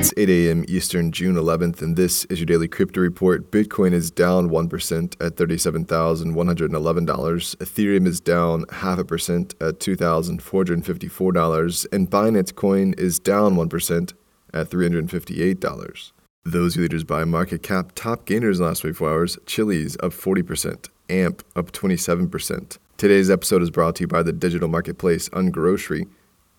It's 8 a.m. Eastern, June 11th, and this is your daily crypto report. Bitcoin is down 1% at $37,111. Ethereum is down half a percent at $2,454. And Binance Coin is down 1% at $358. Those leaders by market cap top gainers in the last 24 hours Chiliz up 40%, AMP up 27%. Today's episode is brought to you by the digital marketplace Ungrocery.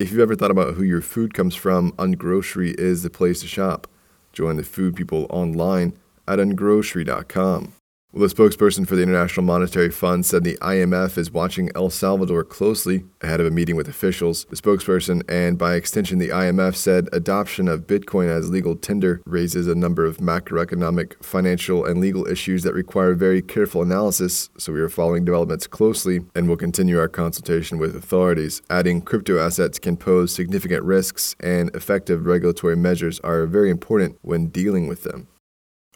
If you've ever thought about who your food comes from, Ungrocery is the place to shop. Join the food people online at ungrocery.com. Well, the spokesperson for the International Monetary Fund said the IMF is watching El Salvador closely ahead of a meeting with officials. The spokesperson, and by extension the IMF, said adoption of Bitcoin as legal tender raises a number of macroeconomic, financial, and legal issues that require very careful analysis, so we are following developments closely and will continue our consultation with authorities. Adding crypto assets can pose significant risks, and effective regulatory measures are very important when dealing with them.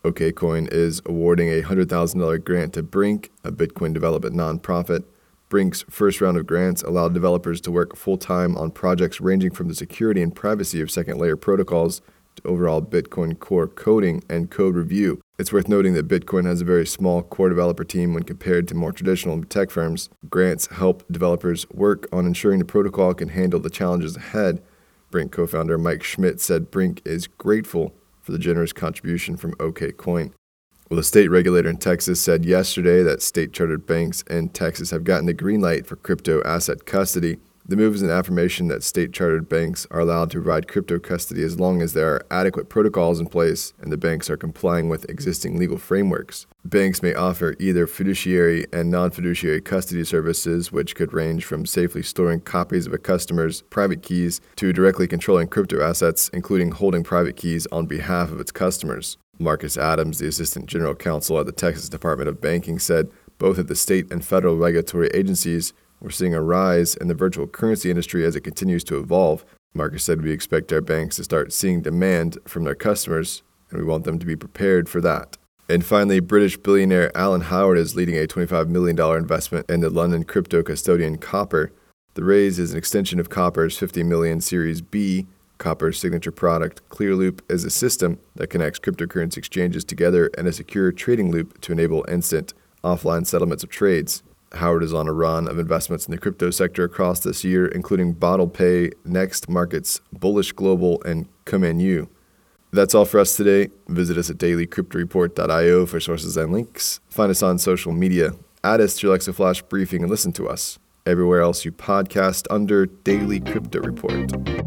OKCoin is awarding a $100,000 grant to Brink, a Bitcoin development nonprofit. Brink's first round of grants allowed developers to work full time on projects ranging from the security and privacy of second layer protocols to overall Bitcoin core coding and code review. It's worth noting that Bitcoin has a very small core developer team when compared to more traditional tech firms. Grants help developers work on ensuring the protocol can handle the challenges ahead. Brink co founder Mike Schmidt said Brink is grateful for the generous contribution from OKCoin. Well, the state regulator in Texas said yesterday that state chartered banks in Texas have gotten the green light for crypto asset custody. The move is an affirmation that state chartered banks are allowed to provide crypto custody as long as there are adequate protocols in place and the banks are complying with existing legal frameworks. Banks may offer either fiduciary and non fiduciary custody services, which could range from safely storing copies of a customer's private keys to directly controlling crypto assets, including holding private keys on behalf of its customers. Marcus Adams, the Assistant General Counsel at the Texas Department of Banking, said both at the state and federal regulatory agencies we're seeing a rise in the virtual currency industry as it continues to evolve. Marcus said we expect our banks to start seeing demand from their customers, and we want them to be prepared for that. And finally, British billionaire Alan Howard is leading a $25 million investment in the London crypto custodian Copper. The raise is an extension of Copper's 50 million Series B. Copper's signature product, Clearloop, is a system that connects cryptocurrency exchanges together in a secure trading loop to enable instant offline settlements of trades. Howard is on a run of investments in the crypto sector across this year, including Bottlepay, Next Markets, Bullish Global, and Komainu. That's all for us today. Visit us at dailycryptoreport.io for sources and links. Find us on social media. Add us to your Alexa Flash briefing and listen to us everywhere else you podcast under Daily Crypto Report.